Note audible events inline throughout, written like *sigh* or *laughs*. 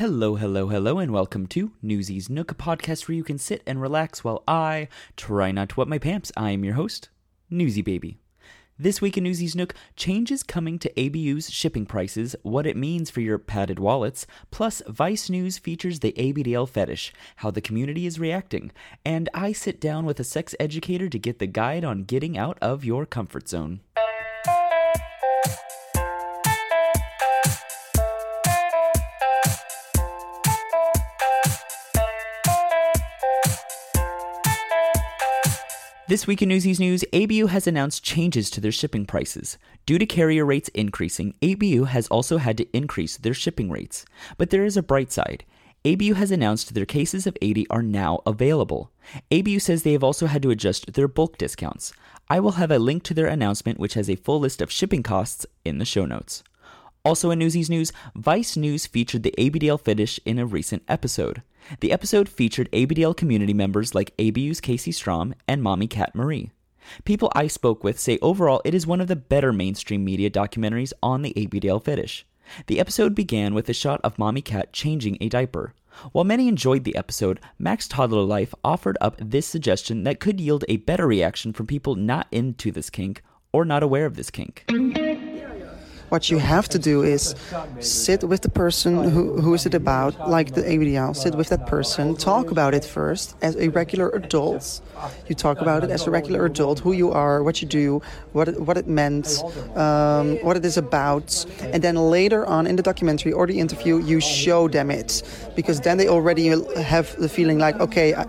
Hello, hello, hello, and welcome to Newsy's Nook, a podcast where you can sit and relax while I try not to wet my pants. I am your host, Newsy Baby. This week in Newsy's Nook, changes coming to ABU's shipping prices, what it means for your padded wallets, plus Vice News features the ABDL fetish, how the community is reacting, and I sit down with a sex educator to get the guide on getting out of your comfort zone. This week in Newsy's News, ABU has announced changes to their shipping prices. Due to carrier rates increasing, ABU has also had to increase their shipping rates. But there is a bright side. ABU has announced their cases of 80 are now available. ABU says they have also had to adjust their bulk discounts. I will have a link to their announcement, which has a full list of shipping costs, in the show notes. Also in Newsy's News, Vice News featured the ABDL fetish in a recent episode. The episode featured ABDL community members like ABU's Casey Strom and Mommy Cat Marie. People I spoke with say overall it is one of the better mainstream media documentaries on the ABDL fetish. The episode began with a shot of Mommy Cat changing a diaper. While many enjoyed the episode, Max Toddler Life offered up this suggestion that could yield a better reaction from people not into this kink or not aware of this kink. What you have to do is sit with the person who, who is it about, like the ABDL, sit with that person, talk about it first as a regular adult. You talk about it as a regular adult, who you are, what you do, what it, what it meant, um, what it is about. And then later on in the documentary or the interview, you show them it. Because then they already have the feeling like, okay, I,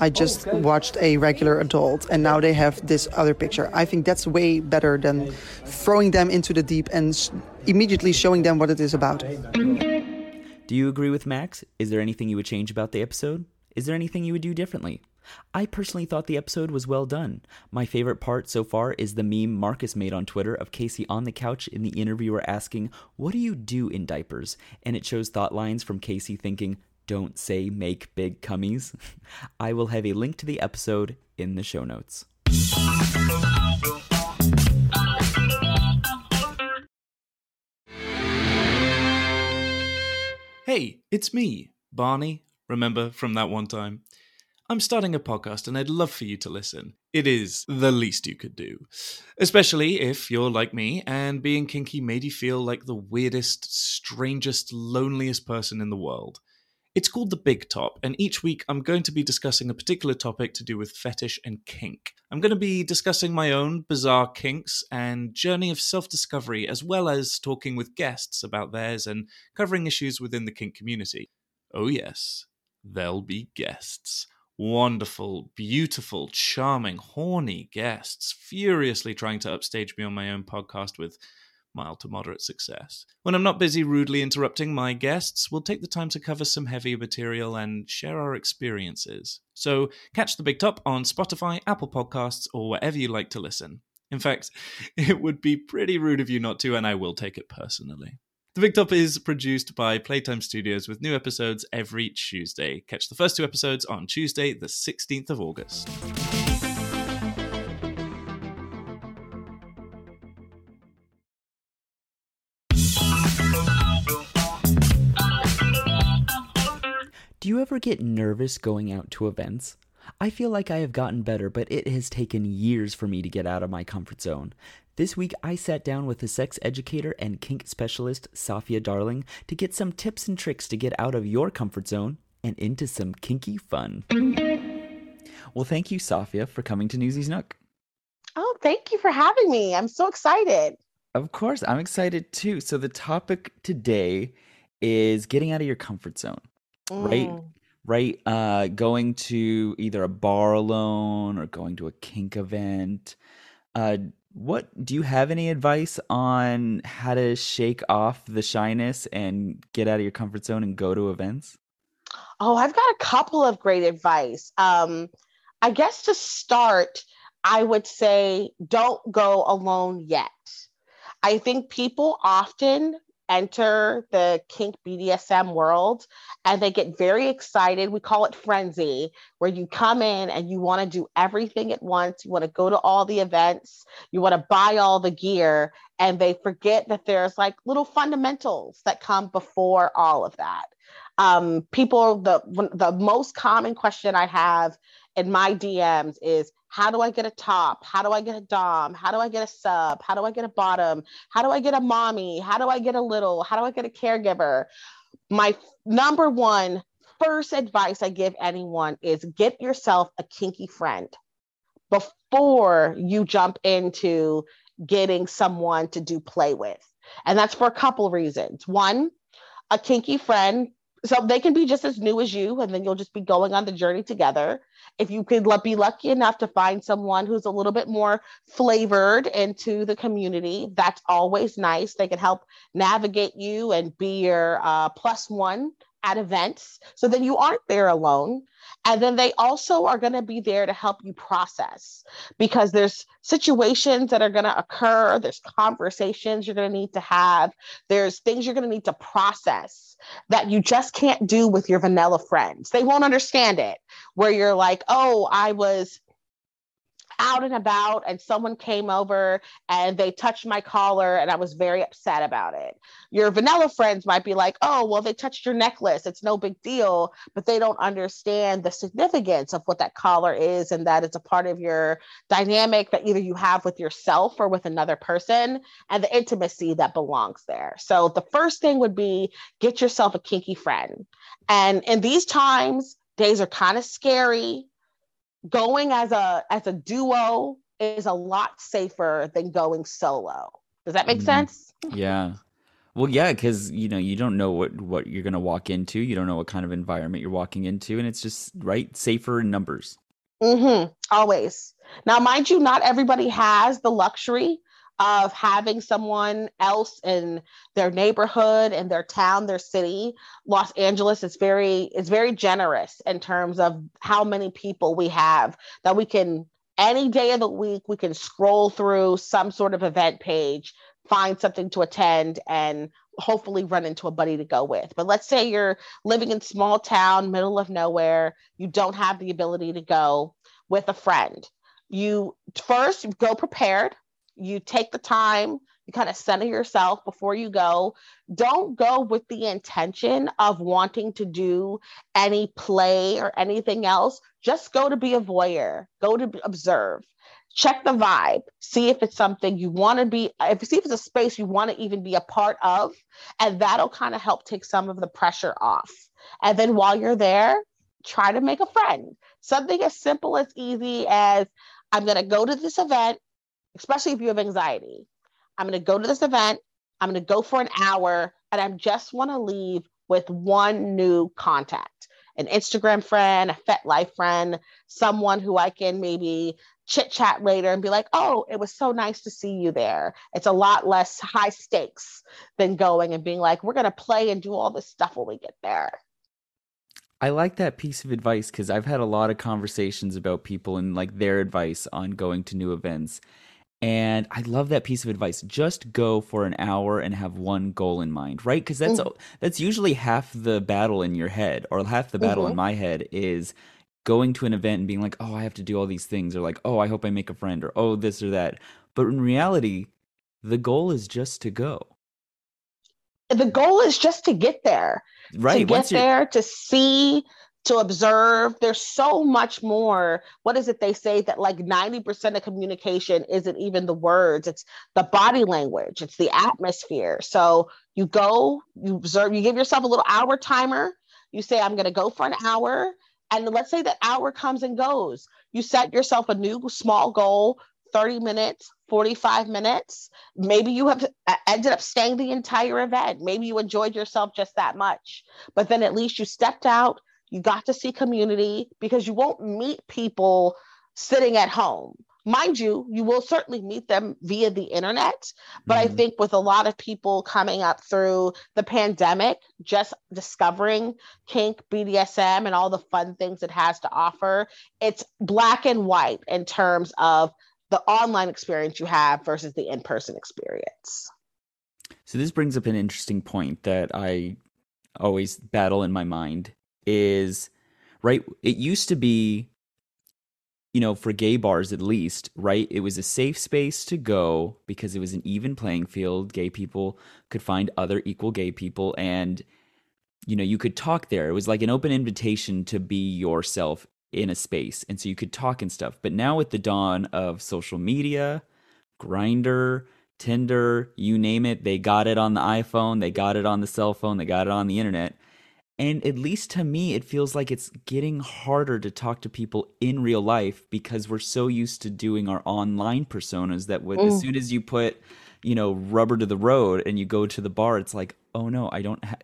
I just watched a regular adult and now they have this other picture. I think that's way better than throwing them into the deep and sh- immediately showing them what it is about. Do you agree with Max? Is there anything you would change about the episode? Is there anything you would do differently? I personally thought the episode was well done. My favorite part so far is the meme Marcus made on Twitter of Casey on the couch in the interviewer asking, What do you do in diapers? And it shows thought lines from Casey thinking, don't say make big cummies. *laughs* I will have a link to the episode in the show notes. Hey, it's me, Barney. Remember from that one time? I'm starting a podcast and I'd love for you to listen. It is the least you could do. Especially if you're like me and being kinky made you feel like the weirdest, strangest, loneliest person in the world. It's called The Big Top, and each week I'm going to be discussing a particular topic to do with fetish and kink. I'm going to be discussing my own bizarre kinks and journey of self discovery, as well as talking with guests about theirs and covering issues within the kink community. Oh, yes, there'll be guests. Wonderful, beautiful, charming, horny guests, furiously trying to upstage me on my own podcast with mild to moderate success. When I'm not busy rudely interrupting my guests, we'll take the time to cover some heavier material and share our experiences. So catch the big top on Spotify, Apple Podcasts, or wherever you like to listen. In fact, *laughs* it would be pretty rude of you not to, and I will take it personally. The Big Top is produced by Playtime Studios with new episodes every Tuesday. Catch the first two episodes on Tuesday, the 16th of August. Ever get nervous going out to events? I feel like I have gotten better, but it has taken years for me to get out of my comfort zone. This week, I sat down with the sex educator and kink specialist, Safia Darling, to get some tips and tricks to get out of your comfort zone and into some kinky fun. Well, thank you, Safia, for coming to Newsy's Nook. Oh, thank you for having me. I'm so excited. Of course, I'm excited too. So, the topic today is getting out of your comfort zone. Mm, right? Uh, going to either a bar alone or going to a kink event. Uh, what do you have any advice on how to shake off the shyness and get out of your comfort zone and go to events? Oh, I've got a couple of great advice. Um, I guess to start, I would say don't go alone yet. I think people often enter the kink BDSM world and they get very excited. We call it frenzy, where you come in and you want to do everything at once. You want to go to all the events, you want to buy all the gear, and they forget that there's like little fundamentals that come before all of that. Um, people, the the most common question I have in my DMs is how do I get a top? How do I get a dom? How do I get a sub? How do I get a bottom? How do I get a mommy? How do I get a little? How do I get a caregiver? My number one first advice I give anyone is get yourself a kinky friend before you jump into getting someone to do play with. And that's for a couple reasons. One, a kinky friend so they can be just as new as you and then you'll just be going on the journey together. If you could be lucky enough to find someone who's a little bit more flavored into the community that's always nice. They can help navigate you and be your uh, plus one at events. So then you aren't there alone and then they also are going to be there to help you process because there's situations that are going to occur there's conversations you're going to need to have there's things you're going to need to process that you just can't do with your vanilla friends. They won't understand it where you're like oh i was out and about and someone came over and they touched my collar and I was very upset about it. Your vanilla friends might be like, oh, well, they touched your necklace. It's no big deal. But they don't understand the significance of what that collar is and that it's a part of your dynamic that either you have with yourself or with another person and the intimacy that belongs there. So the first thing would be get yourself a kinky friend. And in these times, days are kind of scary going as a as a duo is a lot safer than going solo. Does that make mm-hmm. sense? *laughs* Yeah. Well, yeah, because you know you don't know what what you're gonna walk into. You don't know what kind of environment you're walking into, and it's just right safer in numbers. Mm-hmm. Always. Now, mind you, not everybody has the luxury of having someone else in their neighborhood in their town their city. Los angeles is very is very generous in terms of how many people we have that we can any day of the week we can scroll through some sort of event page find something to attend and hopefully run into a buddy to go with. But let's say you're living in small town middle of nowhere you don't have the ability to go with a friend. You first go prepared you take the time you kind of center yourself before you go. Don't go with the intention of wanting to do any play or anything else. Just go to be a voyeur go to observe. Check the vibe see if it's something you want to be if you see if it's a space you want to even be a part of and that'll kind of help take some of the pressure off. And then while you're there try to make a friend. Something as simple as easy as i'm going to go to this event especially if you have anxiety. I'm going to go to this event. I'm going to go for an hour and I just want to leave with one new contact an Instagram friend, a FetLife friend, someone who I can maybe chit chat later and be like, oh, it was so nice to see you there. It's a lot less high stakes than going and being like, we're going to play and do all this stuff when we get there. I like that piece of advice because I've had a lot of conversations about people and like their advice on going to new events. And I love that piece of advice. Just go for an hour and have one goal in mind, right? Because that's mm-hmm. that's usually half the battle in your head, or half the battle mm-hmm. in my head is going to an event and being like, "Oh, I have to do all these things," or like, "Oh, I hope I make a friend," or "Oh, this or that." But in reality, the goal is just to go. The goal is just to get there. Right. To get there, to see to observe. There's so much more. What is it they say that like 90% of communication isn't even the words, it's the body language, it's the atmosphere. So you go, you observe, you give yourself a little hour timer. You say, I'm going to go for an hour. And let's say that hour comes and goes. You set yourself a new small goal 30 minutes, 45 minutes. Maybe you have uh, ended up staying the entire event. Maybe you enjoyed yourself just that much. But then at least you stepped out, You got to see community because you won't meet people sitting at home. Mind you, you will certainly meet them via the internet. But mm-hmm. I think with a lot of people coming up through the pandemic, just discovering kink, BDSM, and all the fun things it has to offer, it's black and white in terms of the online experience you have versus the in person experience. So, this brings up an interesting point that I always battle in my mind is right it used to be you know for gay bars at least right it was a safe space to go because it was an even playing field. Gay people could find other equal gay people and you know you could talk there. It was like an open invitation to be yourself in a space and so you could talk and stuff. But now with the dawn of social media Grindr tinder you name it they got it on the iphone they got it on the cell phone they got it on the internet and at least to me, it feels like it's getting harder to talk to people in real life because we're so used to doing our online personas that with, as soon as you put, you know, rubber to the road and you go to the bar, it's like, oh no, I don't, ha-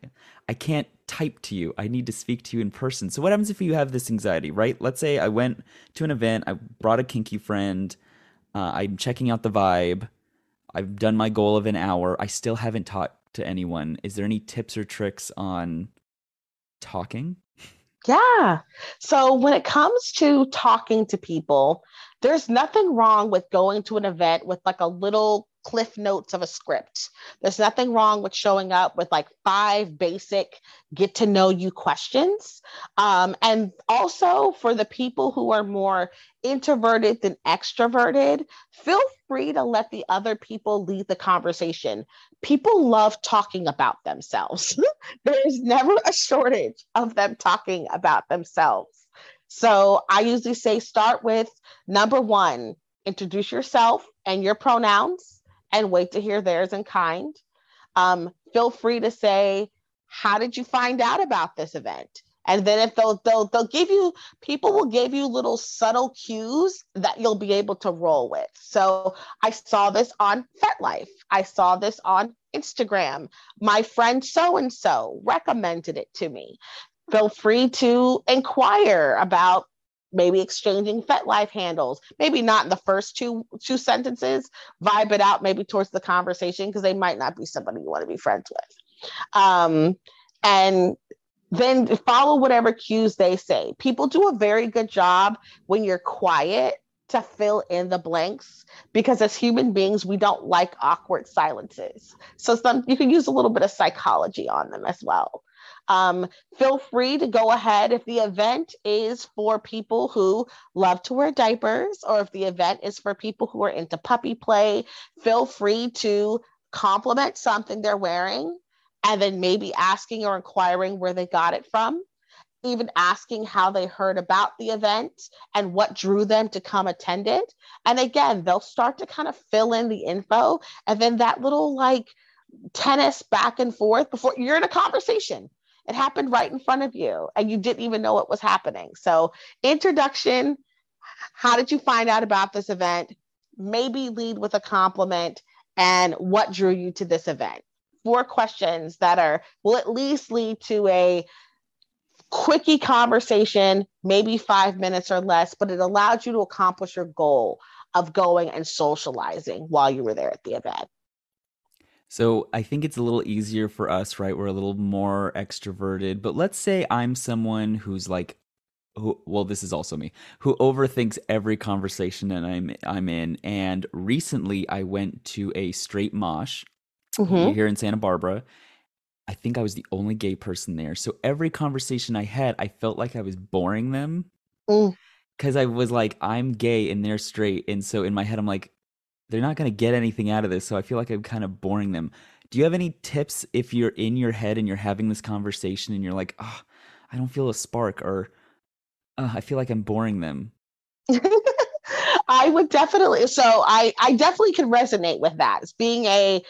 I can't type to you. I need to speak to you in person. So what happens if you have this anxiety, right? Let's say I went to an event, I brought a kinky friend, uh, I'm checking out the vibe, I've done my goal of an hour, I still haven't talked to anyone. Is there any tips or tricks on talking? Yeah. So when it comes to talking to people, there's nothing wrong with going to an event with like a little cliff notes of a script. There's nothing wrong with showing up with like five basic get to know you questions. Um, and also for the people who are more introverted than extroverted, feel free to let the other people lead the conversation. People love talking about themselves. *laughs* there is never a shortage of them talking about themselves. So I usually say start with number one, introduce yourself and your pronouns and wait to hear theirs in kind. Um, feel free to say, how did you find out about this event? And then if they'll, they'll they'll give you people will give you little subtle cues that you'll be able to roll with. So I saw this on FetLife. I saw this on Instagram. My friend so and so recommended it to me. Feel free to inquire about maybe exchanging FetLife handles, maybe not in the first two two sentences, vibe it out maybe towards the conversation because they might not be somebody you want to be friends with. Um, and then follow whatever cues they say. People do a very good job when you're quiet to fill in the blanks because as human beings we don't like awkward silences. So some you can use a little bit of psychology on them as well. Um, feel free to go ahead if the event is for people who love to wear diapers or if the event is for people who are into puppy play. Feel free to compliment something they're wearing and then maybe asking or inquiring where they got it from even asking how they heard about the event and what drew them to come attend it. And again, they'll start to kind of fill in the info. And then that little like tennis back and forth before you're in a conversation. It happened right in front of you and you didn't even know it was happening. So, introduction how did you find out about this event? Maybe lead with a compliment and what drew you to this event. Four questions that are will at least lead to a quickie conversation, maybe five minutes or less, but it allowed you to accomplish your goal of going and socializing while you were there at the event. So I think it's a little easier for us, right? We're a little more extroverted. But let's say I'm someone who's like who well this is also me who overthinks every conversation that I'm I'm in and recently I went to a straight munch mm-hmm. here in Santa Barbara. I think I was the only gay person there. So every conversation I had, I felt like I was boring them. Mm. Cuz I was like I'm gay and they're straight and so in my head I'm like they're not going to get anything out of this. So I feel like I'm kind of boring them. Do you have any tips if you're in your head and you're having this conversation and you're like, oh, I don't feel a spark or oh, I feel like I'm boring them? I would definitely. So I, I definitely can resonate with that. As being a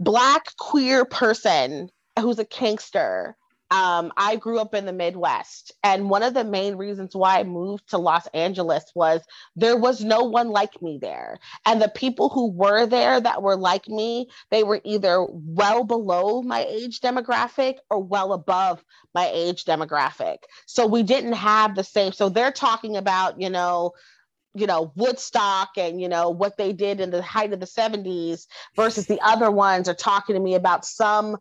black queer person who's a kinkster, um, I grew up in the Midwest. And one of the main reasons why I moved to Los Angeles was there was no one like me there. And the people who were there that were like me, they were either well below my age demographic or well above my age demographic. So we didn't have the same. So they're talking about, you know, you know woodstock and you know what they did in the height of the 70s versus the other ones are talking to me about some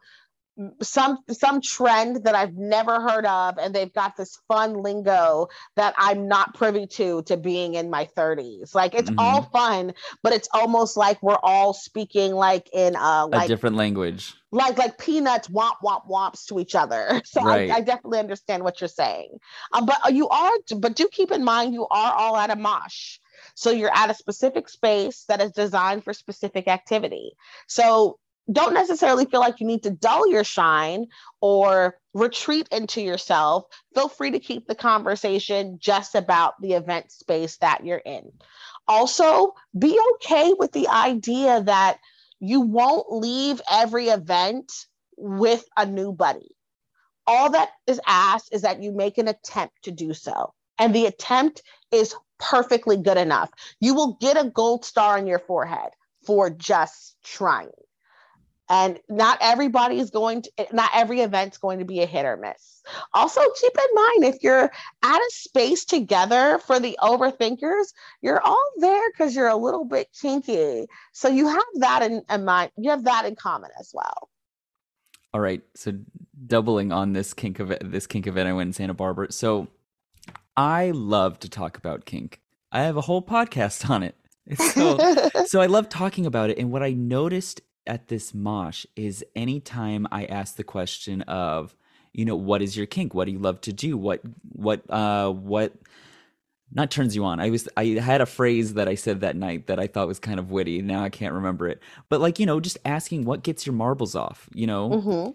some some trend that I've never heard of and they've got this fun lingo that I'm not privy to to being in my 30s. Like it's mm-hmm. all fun, but it's almost like we're all speaking like in uh like a different language. Like like peanuts womp womp womps to each other. *laughs* So right. I, I, definitely understand what you're saying. Um, but you are but do keep in mind you are all at a munch. So you're at a specific space that is designed for specific activity. So don't necessarily feel like you need to dull your shine or retreat into yourself. Feel free to keep the conversation just about the event space that you're in. Also, be okay with the idea that you won't leave every event with a new buddy. All that is asked is that you make an attempt to do so. And the attempt is perfectly good enough. You will get a gold star on your forehead for just trying and not everybody is going to eh, not every event's going to be a hit or miss. Also keep in mind if you're at a space together for the overthinkers you're all there because you're a little bit kinky. So you have that in, in mind you have that in common as well. All right so doubling on this kink of this kink event i went in santa barbara. So i love to talk about kink. I have a whole podcast on it. *laughs* So, *laughs* so I love talking about it. And what I noticed at this munch is anytime I ask the question of, you know, what is your kink? What do you love to do? What what uh what not turns you on. I was I had a phrase that I said that night that I thought was kind of witty. Now I can't remember it. But like, you know, just asking what gets your marbles off, you know? Mm-hmm.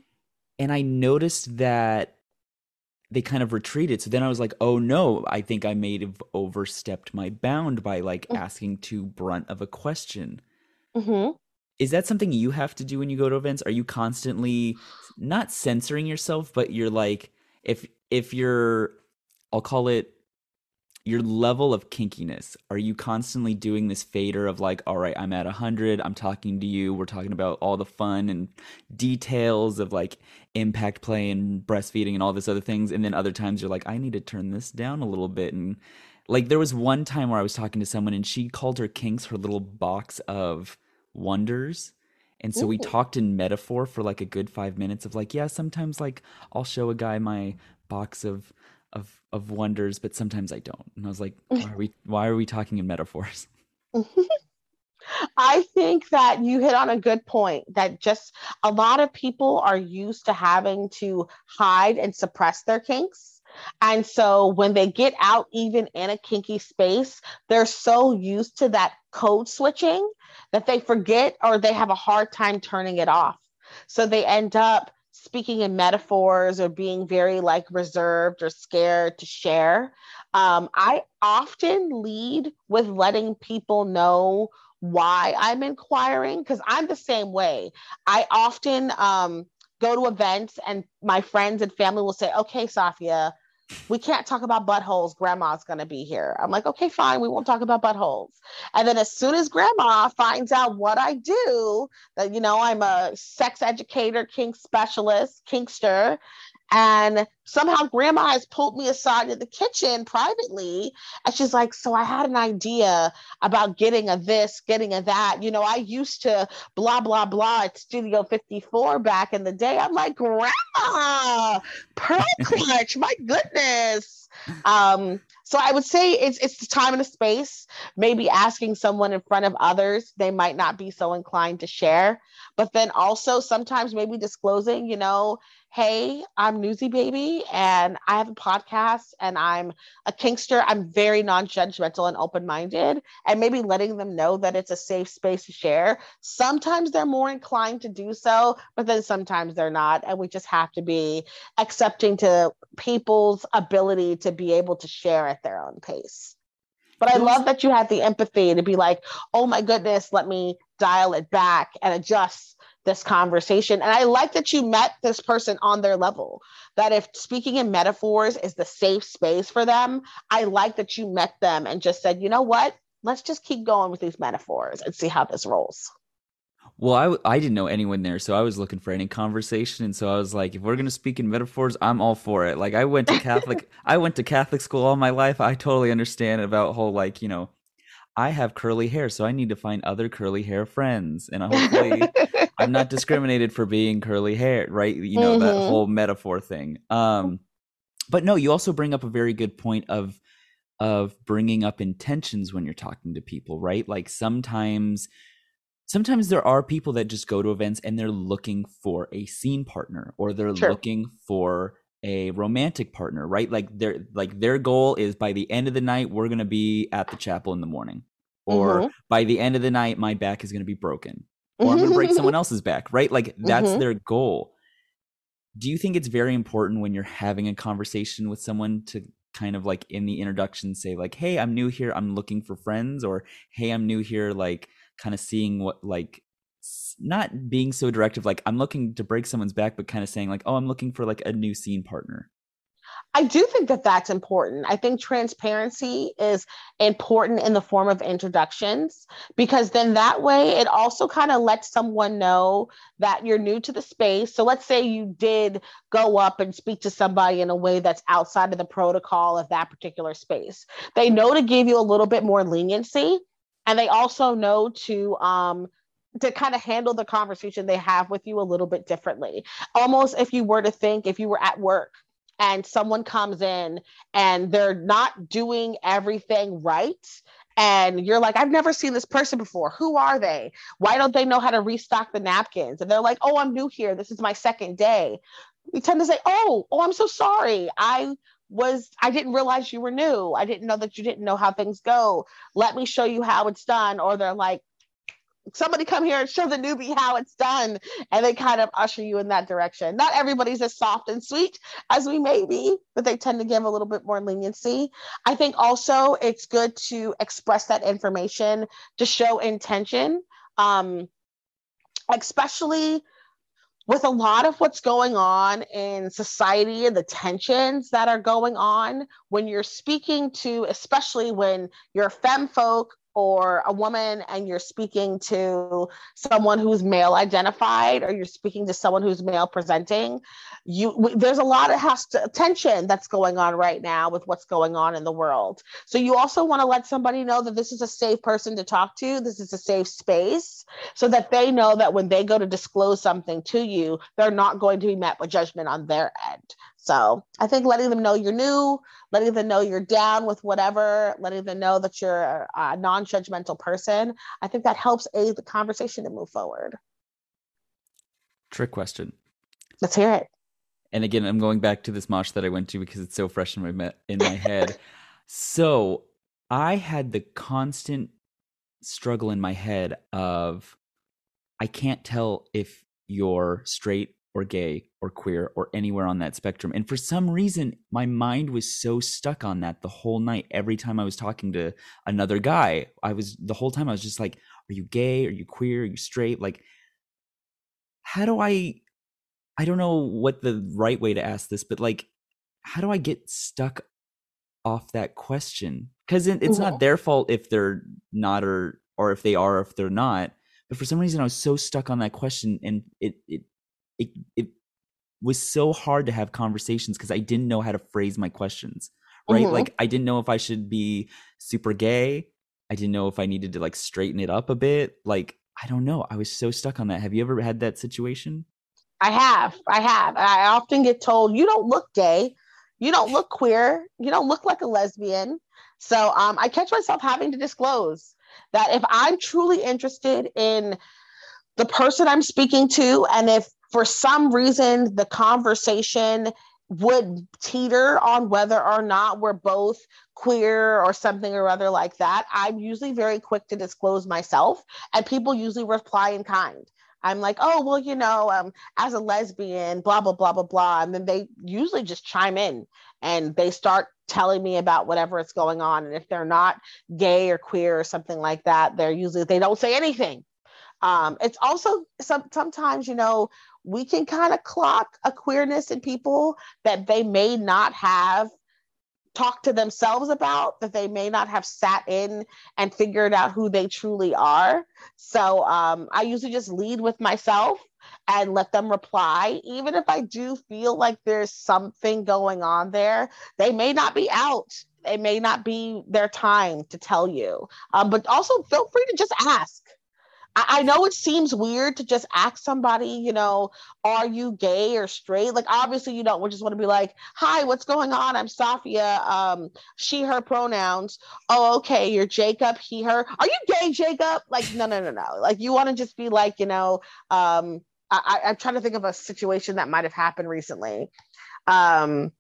And I noticed that they kind of retreated. So then I was like, oh no, I think I may have overstepped my bound by like mm. asking too brunt of a question. Mm-hmm is that something you have to do when you go to events? Are you constantly not censoring yourself, but you're like if if you're I'll call it your level of kinkiness are you constantly doing this fader of like all right i'm at 100 i'm talking to you we're talking about all the fun and details of like impact play and breastfeeding and all this other things and then other times you're like i need to turn this down a little bit and like there was one time where i was talking to someone and she called her kinks her little box of wonders. And so Ooh. we talked in metaphor for like a good five minutes of like, yeah, sometimes like I'll show a guy my box of of of wonders, but sometimes I don't. And I was like, why are we *laughs* why are we talking in metaphors? *laughs* I think that you hit on a good point that just a lot of people are used to having to hide and suppress their kinks. And so when they get out, even in a kinky space, they're so used to that code switching that they forget or they have a hard time turning it off. So they end up speaking in metaphors or being very like reserved or scared to share. Um, I often lead with letting people know why I'm inquiring because I'm the same way. I often um, go to events and my friends and family will say, okay, Safia, we can't talk about buttholes. Grandma's going to be here. I'm like, okay, fine. We won't talk about buttholes. And then as soon as grandma finds out what I do, that, you know, I'm a sex educator, kink specialist, kinkster, and somehow grandma has pulled me aside in the kitchen privately. And she's like, So I had an idea about getting a this, getting a that. You know, I used to blah, blah, blah at Studio 54 back in the day. I'm like, Grandma, pearl *laughs* clutch, my goodness. Um, so I would say it's it's the time and the space. Maybe asking someone in front of others, they might not be so inclined to share. But then also sometimes maybe disclosing, you know, hey, I'm Newsy Baby and I have a podcast and I'm a kinkster. I'm very non judgmental and open minded, and maybe letting them know that it's a safe space to share. Sometimes they're more inclined to do so, but then sometimes they're not. And we just have to be accepting to people's ability to be able to share at their own pace. But I love that you had the empathy to be like, oh my goodness, let me dial it back and adjust this conversation. And I like that you met this person on their level. That if speaking in metaphors is the safe space for them, I like that you met them and just said, you know what? Let's just keep going with these metaphors and see how this rolls. Well, I, I didn't know anyone there, so I was looking for any conversation, and so I was like, if we're gonna speak in metaphors, I'm all for it. Like I went to Catholic, *laughs* I went to Catholic school all my life. I totally understand about whole like you know, I have curly hair, so I need to find other curly hair friends, and *laughs* hopefully, I'm not discriminated for being curly hair, right? You know that Mhm. whole metaphor thing. Um, but no, you also bring up a very good point of of bringing up intentions when you're talking to people, right? Like sometimes sometimes there are people that just go to events and they're looking for a scene partner or they're Sure. looking for a romantic partner, right? Like their like their goal is by the end of the night we're going to be at the chapel in the morning. Or Mhm. by the end of the night my back is going to be broken. Or I'm going to break *laughs* someone else's back, right? Like that's Mhm. their goal. Do you think it's very important when you're having a conversation with someone to kind of like in the introduction say like, "Hey, I'm new here. I'm looking for friends," or "Hey, I'm new here like kind of seeing what like not being so directive like I'm looking to break someone's back but kind of saying like, "Oh, I'm looking for like a new scene partner." I do think that that's important. I think transparency is important in the form of introductions because then that way it also kind of lets someone know that you're new to the space. So let's say you did go up and speak to somebody in a way that's outside of the protocol of that particular space. They know to give you a little bit more leniency and they also know to um to kind of handle the conversation they have with you a little bit differently. Almost if you were to think if you were at work and someone comes in and they're not doing everything right and you're like i've never seen this person before. Who are they? Why don't they know how to restock the napkins? And they're like oh i'm new here. This is my second day. We tend to say oh oh i'm so sorry. I was i didn't realize you were new. I didn't know that you didn't know how things go. Let me show you how it's done. Or they're like somebody come here and show the newbie how it's done and they kind of usher you in that direction not everybody's as soft and sweet as we may be, but they tend to give a little bit more leniency. I think also it's good to express that information to show intention, um, especially with a lot of what's going on in society and the tensions that are going on when you're speaking to, especially when you're femme folk or a woman and you're speaking to someone who's male identified or you're speaking to someone who's male presenting you there's a lot of has to, tension that's going on right now with what's going on in the world. So you also want to let somebody know that this is a safe person to talk to. This is a safe space so that they know that when they go to disclose something to you they're not going to be met with judgment on their end so i think letting them know you're new letting them know you're down with whatever letting them know that you're a non-judgmental person i think that helps aid the conversation to move forward. Trick question. let's hear it. And again i'm going back to this munch that i went to because it's so fresh in my in my head. *laughs* So i had the constant struggle in my head of i can't tell if you're straight or gay or queer or anywhere on that spectrum and for some reason my mind was so stuck on that the whole night every time i was talking to another guy i was the whole time i was just like are you gay are you queer are you straight like how do i I don't know what the right way to ask this, but like, how do I get stuck off that question? Because it, it's Mhm. not their fault if they're not or or if they are or if they're not. But for some reason, I was so stuck on that question, and it it it it was so hard to have conversations because I didn't know how to phrase my questions. Right? Mhm. Like I didn't know if I should be super gay. I didn't know if I needed to like straighten it up a bit. Like I don't know. I was so stuck on that. Have you ever had that situation? I have. I have. I often get told, you don't look gay. You don't look queer. You don't look like a lesbian. So um, I catch myself having to disclose that if I'm truly interested in the person I'm speaking to, and if for some reason the conversation would teeter on whether or not we're both queer or something or other like that, I'm usually very quick to disclose myself, and people usually reply in kind. I'm like, oh, well, you know, um, as a lesbian, blah, blah, blah, blah, blah. And then they usually just chime in and they start telling me about whatever is going on. And if they're not gay or queer or something like that, they're usually, they don't say anything. Um, it's also some sometimes, you know, we can kind of clock a queerness in people that they may not have talked to themselves about that they may not have sat in and figured out who they truly are. So um, i usually just lead with myself and let them reply. Even if i do feel like there's something going on there they may not be out. It may not be their time to tell you. Um, but also feel free to just ask I, know it seems weird to just ask somebody, you know, are you gay or straight? Like, obviously, you don't just want to be like, hi, what's going on? I'm Safia, um, she, her pronouns. Oh, okay, you're Jacob, he, her. Are you gay, Jacob? Like, no, no, no, no. Like, you want to just be like, you know, um, I, I'm trying to think of a situation that might have happened recently. Um,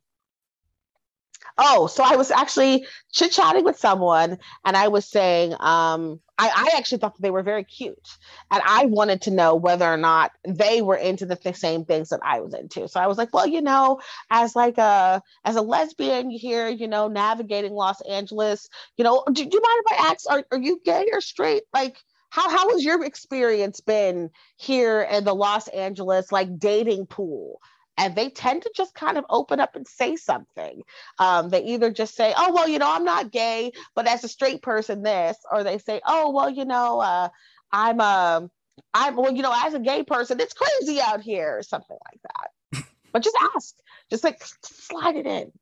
Oh, so I was actually chit chatting with someone and I was saying, um, I, I, actually thought that they were very cute. And I wanted to know whether or not they were into the th- same things that I was into. So I was like, well, you know, as like a as a lesbian here, you know, navigating Los Angeles, you know, do, do you mind if I ask, are, are you gay or straight? Like, how how has your experience been here in the Los Angeles like dating pool? And they tend to just kind of open up and say something. Um, they either just say, "Oh, well, you know, I'm not gay, but as a straight person, this," or they say, "Oh, well, you know, uh, I'm a, um, I'm well, you know, as a gay person, it's crazy out here," or something like that. *laughs* but just ask, just like slide it in.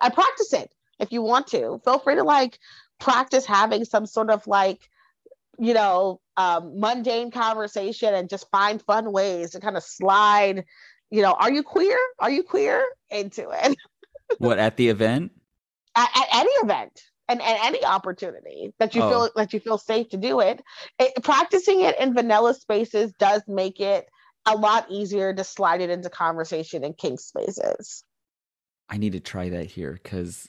I practice it if you want to. Feel free to like practice having some sort of like you know um, mundane conversation and just find fun ways to kind of slide you know, are you queer? Are you queer? Into it. *laughs* what at the event? At, at any event and, and, any opportunity that you oh. feel that you feel safe to do it. it. Practicing it in vanilla spaces does make it a lot easier to slide it into conversation in kink spaces. I need to try that here because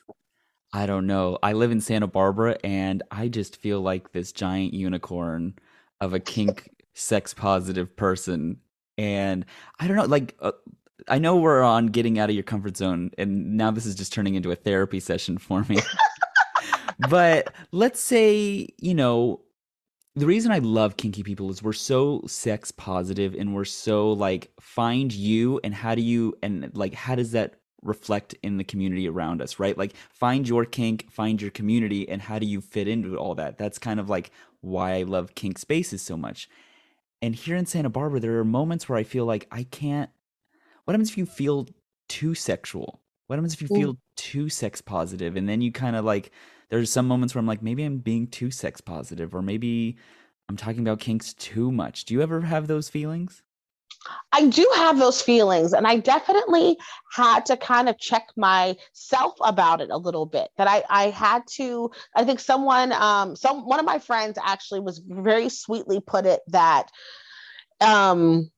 I don't know. I live in Santa Barbara and I just feel like this giant unicorn of a kink *laughs* sex positive person and I don't know, like. Uh, I know we're on getting out of your comfort zone, and now this is just turning into a therapy session for me. *laughs* but let's say, you know, the reason I love kinky people is we're so sex positive and we're so like find you and how do you and like how does that reflect in the community around us, right? Like find your kink, find your community and how do you fit into all that? That's kind of like why I love kink spaces so much. And here in Santa Barbara, there are moments where I feel like I can't. What happens if you feel too sexual? What happens if you feel too sex positive? And then you kind of like, there's some moments where I'm like, maybe I'm being too sex positive, or maybe I'm talking about kinks too much. Do you ever have those feelings? I do have those feelings, and I definitely had to kind of check myself about it a little bit. That I I had to. I think someone, um, some one of my friends actually was very sweetly put it that, um,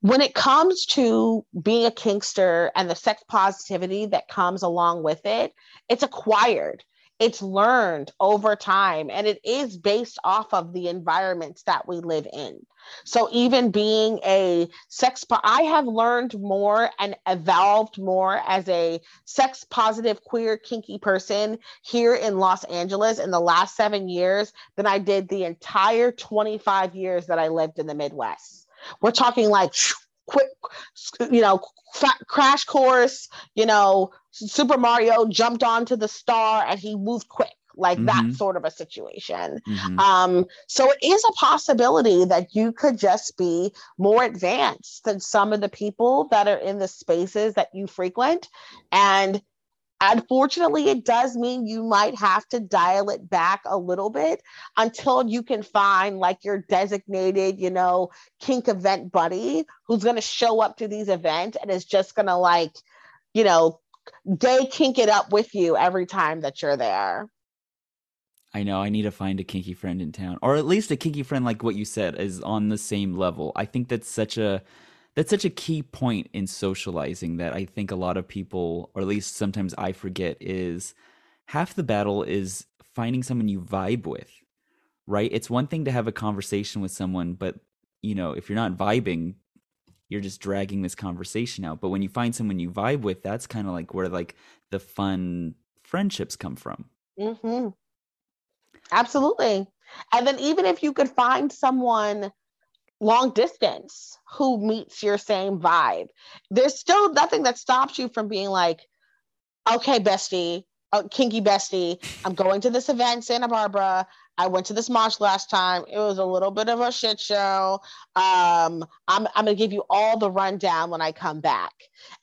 when it comes to being a kinkster and the sex positivity that comes along with it, it's acquired it's learned over time and it is based off of the environments that we live in. So even being a sex po- i have learned more and evolved more as a sex positive queer kinky person here in los angeles in the last seven years than i did the entire 25 years that i lived in the midwest. We're talking like quick you know crash course you know super mario jumped onto the star and he moved quick like mm-hmm. that sort of a situation mm-hmm. um so it is a possibility that you could just be more advanced than some of the people that are in the spaces that you frequent and Unfortunately, it does mean you might have to dial it back a little bit until you can find like your designated, you know, kink event buddy who's going to show up to these events and is just going to like, you know, gay kink it up with you every time that you're there. I know I need to find a kinky friend in town, or at least a kinky friend like what you said is on the same level. I think that's such a that's such a key point in socializing that I think a lot of people, or at least sometimes I forget, is half the battle is finding someone you vibe with, right? It's one thing to have a conversation with someone, but you know, if you're not vibing, you're just dragging this conversation out. But when you find someone you vibe with, that's kind of like where like the fun friendships come from. Mm-hmm. Absolutely. And then even if you could find someone long distance who meets your same vibe. There's still nothing that stops you from being like, okay, bestie, uh, kinky bestie, I'm going to this event in Santa Barbara. I went to this munch last time. It was a little bit of a shit show. Um, I'm, I'm going to give you all the rundown when I come back.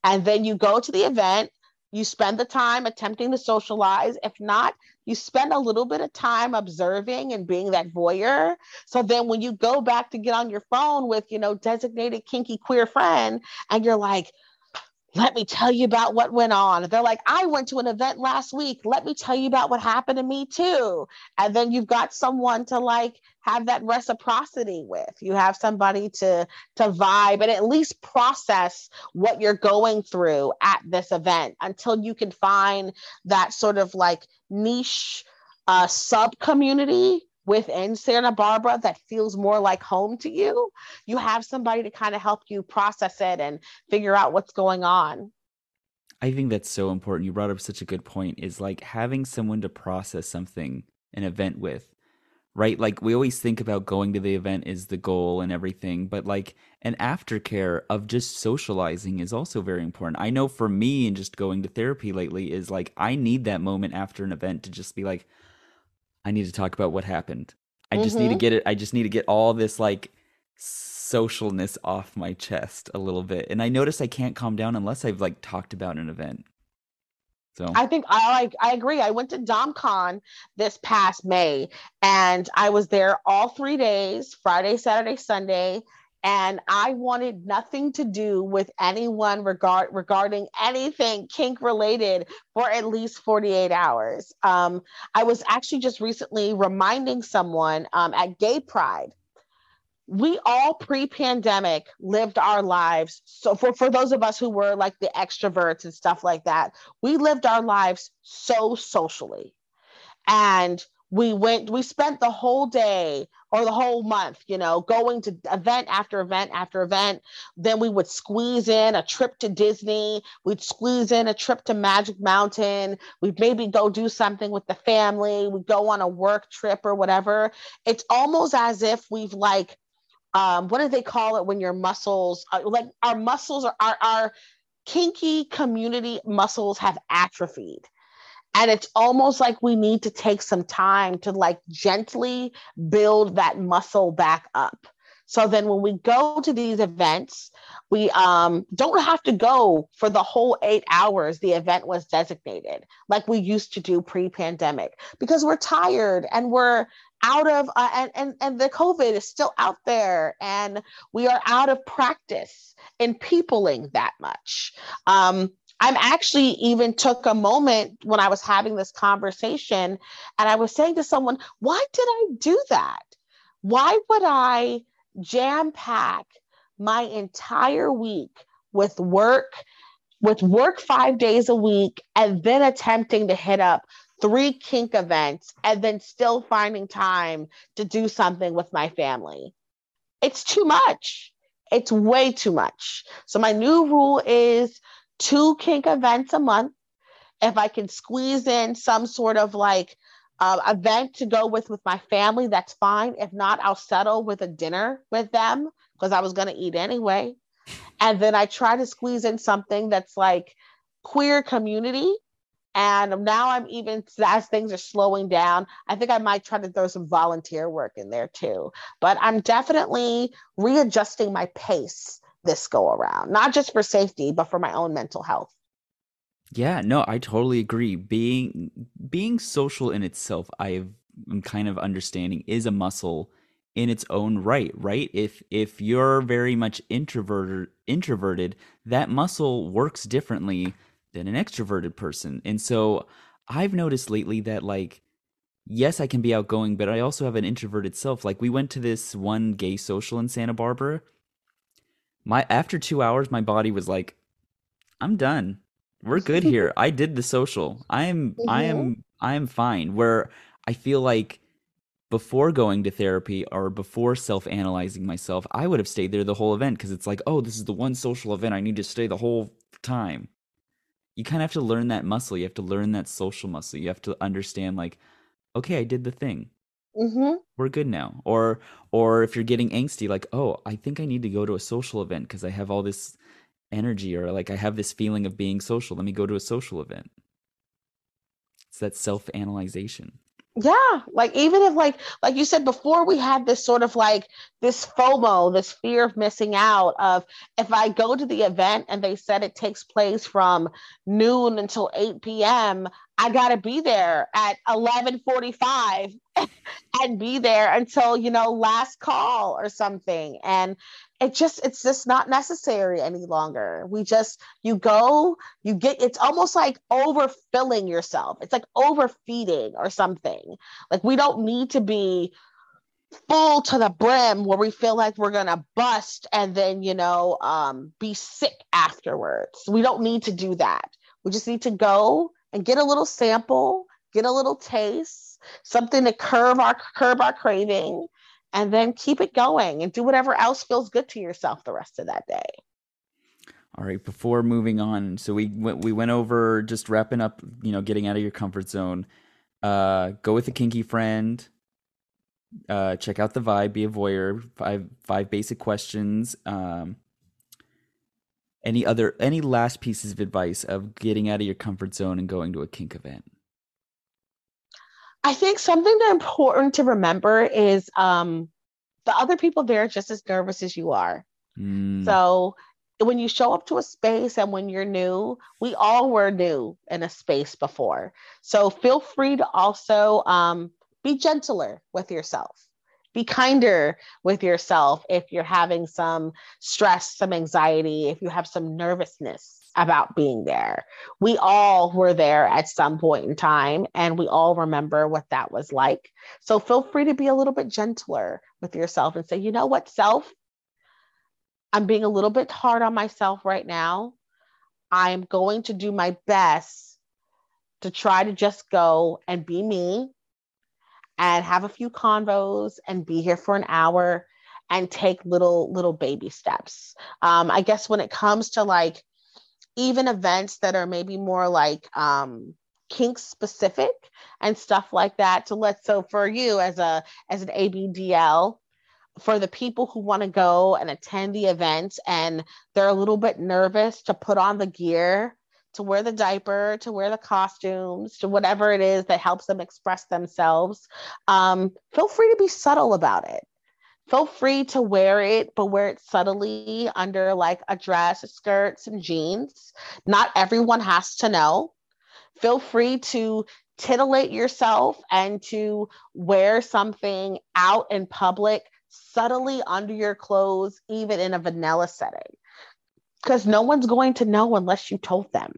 And then you go to the event, you spend the time attempting to socialize. If not, you spend a little bit of time observing and being that voyeur. So then when you go back to get on your phone with, you know, designated kinky queer friend, and you're like, let me tell you about what went on. They're like, I went to an event last week. Let me tell you about what happened to me too. And then you've got someone to like have that reciprocity with. You have somebody to to vibe and at least process what you're going through at this event until you can find that sort of like niche uh, sub community within Santa Barbara that feels more like home to you, you have somebody to kind of help you process it and figure out what's going on. I think that's so important. You brought up such a good point is like having someone to process something, an event with, right? Like we always think about going to the event is the goal and everything, but like an aftercare of just socializing is also very important. I know for me and just going to therapy lately is like I need that moment after an event to just be like, I need to talk about what happened. I just mm-hmm. need to mm-hmm. get it. I just need to get all this like socialness off my chest a little bit. And I notice I can't calm down unless I've like talked about an event. So I think I like I agree. I went to DomCon this past May and I was there all three days, Friday, Saturday, Sunday and I wanted nothing to do with anyone regard regarding anything kink related for at least 48 hours. Um, I was actually just recently reminding someone um, at Gay Pride. We all pre-pandemic lived our lives. So for, for those of us who were like the extroverts and stuff like that, we lived our lives so socially. And we went we spent the whole day or the whole month you know going to event after event after event then we would squeeze in a trip to disney. We'd squeeze in a trip to magic mountain. We'd maybe go do something with the family. We'd go on a work trip or whatever. It's almost as if we've like um, what do they call it when your muscles are, like our muscles are our, our kinky community muscles have atrophied and it's almost like we need to take some time to like gently build that muscle back up. So then when we go to these events we um, don't have to go for the whole eight hours the event was designated like we used to do pre-pandemic because we're tired and we're out of uh, and, and and the covid is still out there and we are out of practice in peopling that much. Um, I'm actually even took a moment when I was having this conversation and I was saying to someone, why did I do that? Why would I jam pack my entire week with work, with work five days a week, and then attempting to hit up three kink events and then still finding time to do something with my family? It's too much. It's way too much. So, my new rule is two kink events a month. If I can squeeze in some sort of like uh, event to go with with my family, that's fine. If not, I'll settle with a dinner with them because I was going to eat anyway. And then I try to squeeze in something that's like queer community. And now I'm even as things are slowing down, I think I might try to throw some volunteer work in there too. But I'm definitely readjusting my pace this go around, not just for safety, but for my own mental health. Yeah, no, I totally agree. Being being social in itself, I am kind of understanding is a muscle in its own right, right? If if you're very much introverted introverted, that muscle works differently than an extroverted person. And so I've noticed lately that like yes, I can be outgoing, but I also have an introverted self. Like we went to this one gay social in Santa Barbara my after two hours, my body was like, I'm done. We're good here. I did the social. I am mm-hmm. I am I am fine. Where I feel like before going to therapy or before self analyzing myself, I would have stayed there the whole event because it's like, oh, this is the one social event. I need to stay the whole time. You kind of have to learn that muscle. You have to learn that social muscle. You have to understand, like, okay, I did the thing. Mm-hmm. We're good now. Or or if you're getting angsty, like, oh, I think I need to go to a social event because I have all this energy or like I have this feeling of being social. Let me go to a social event. It's that self analyzation yeah like even if like like you said before we had this sort of like this fomo this fear of missing out of if i go to the event and they said it takes place from noon until 8 p.m i gotta be there at 11.45 *laughs* and be there until you know last call or something. And it just it's just not necessary any longer. We just you go you get it's almost like overfilling yourself. It's like overfeeding or something. Like we don't need to be full to the brim where we feel like we're gonna bust and then you know um, be sick afterwards. We don't need to do that. We just need to go and get a little sample get a little taste something to curb our curb our craving and then keep it going and do whatever else feels good to yourself the rest of that day. All right, before moving on, so we went we went over just wrapping up, you know, getting out of your comfort zone. Uh go with a kinky friend. Uh check out the vibe, be a voyeur, five five basic questions. Um any other any last pieces of advice of getting out of your comfort zone and going to a kink event? I think something that important to remember is um, the other people there are just as nervous as you are. Mm. So when you show up to a space and when you're new, we all were new in a space before. So feel free to also um, be gentler with yourself. Be kinder with yourself if you're having some stress, some anxiety, if you have some nervousness about being there. We all were there at some point in time, and we all remember what that was like. So feel free to be a little bit gentler with yourself and say, you know what, self, I'm being a little bit hard on myself right now. I'm going to do my best to try to just go and be me and have a few convos and be here for an hour and take little little baby steps. Um, i guess when it comes to like even events that are maybe more like um, kink specific and stuff like that to let's so for you as a as an abdl for the people who want to go and attend the event and they're a little bit nervous to put on the gear to wear the diaper to wear the costumes to whatever it is that helps them express themselves um, feel free to be subtle about it feel free to wear it, but wear it subtly under like a dress, a skirt, some jeans. Not everyone has to know. Feel free to titillate yourself and to wear something out in public subtly under your clothes, even in a vanilla setting, because no one's going to know unless you told them.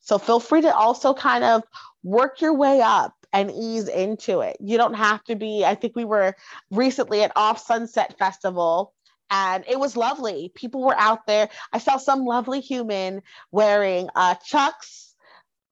So feel free to also kind of work your way up and ease into it. You don't have to be, I think we were recently at Off Sunset Festival and it was lovely. People were out there. I saw some lovely human wearing uh, chucks,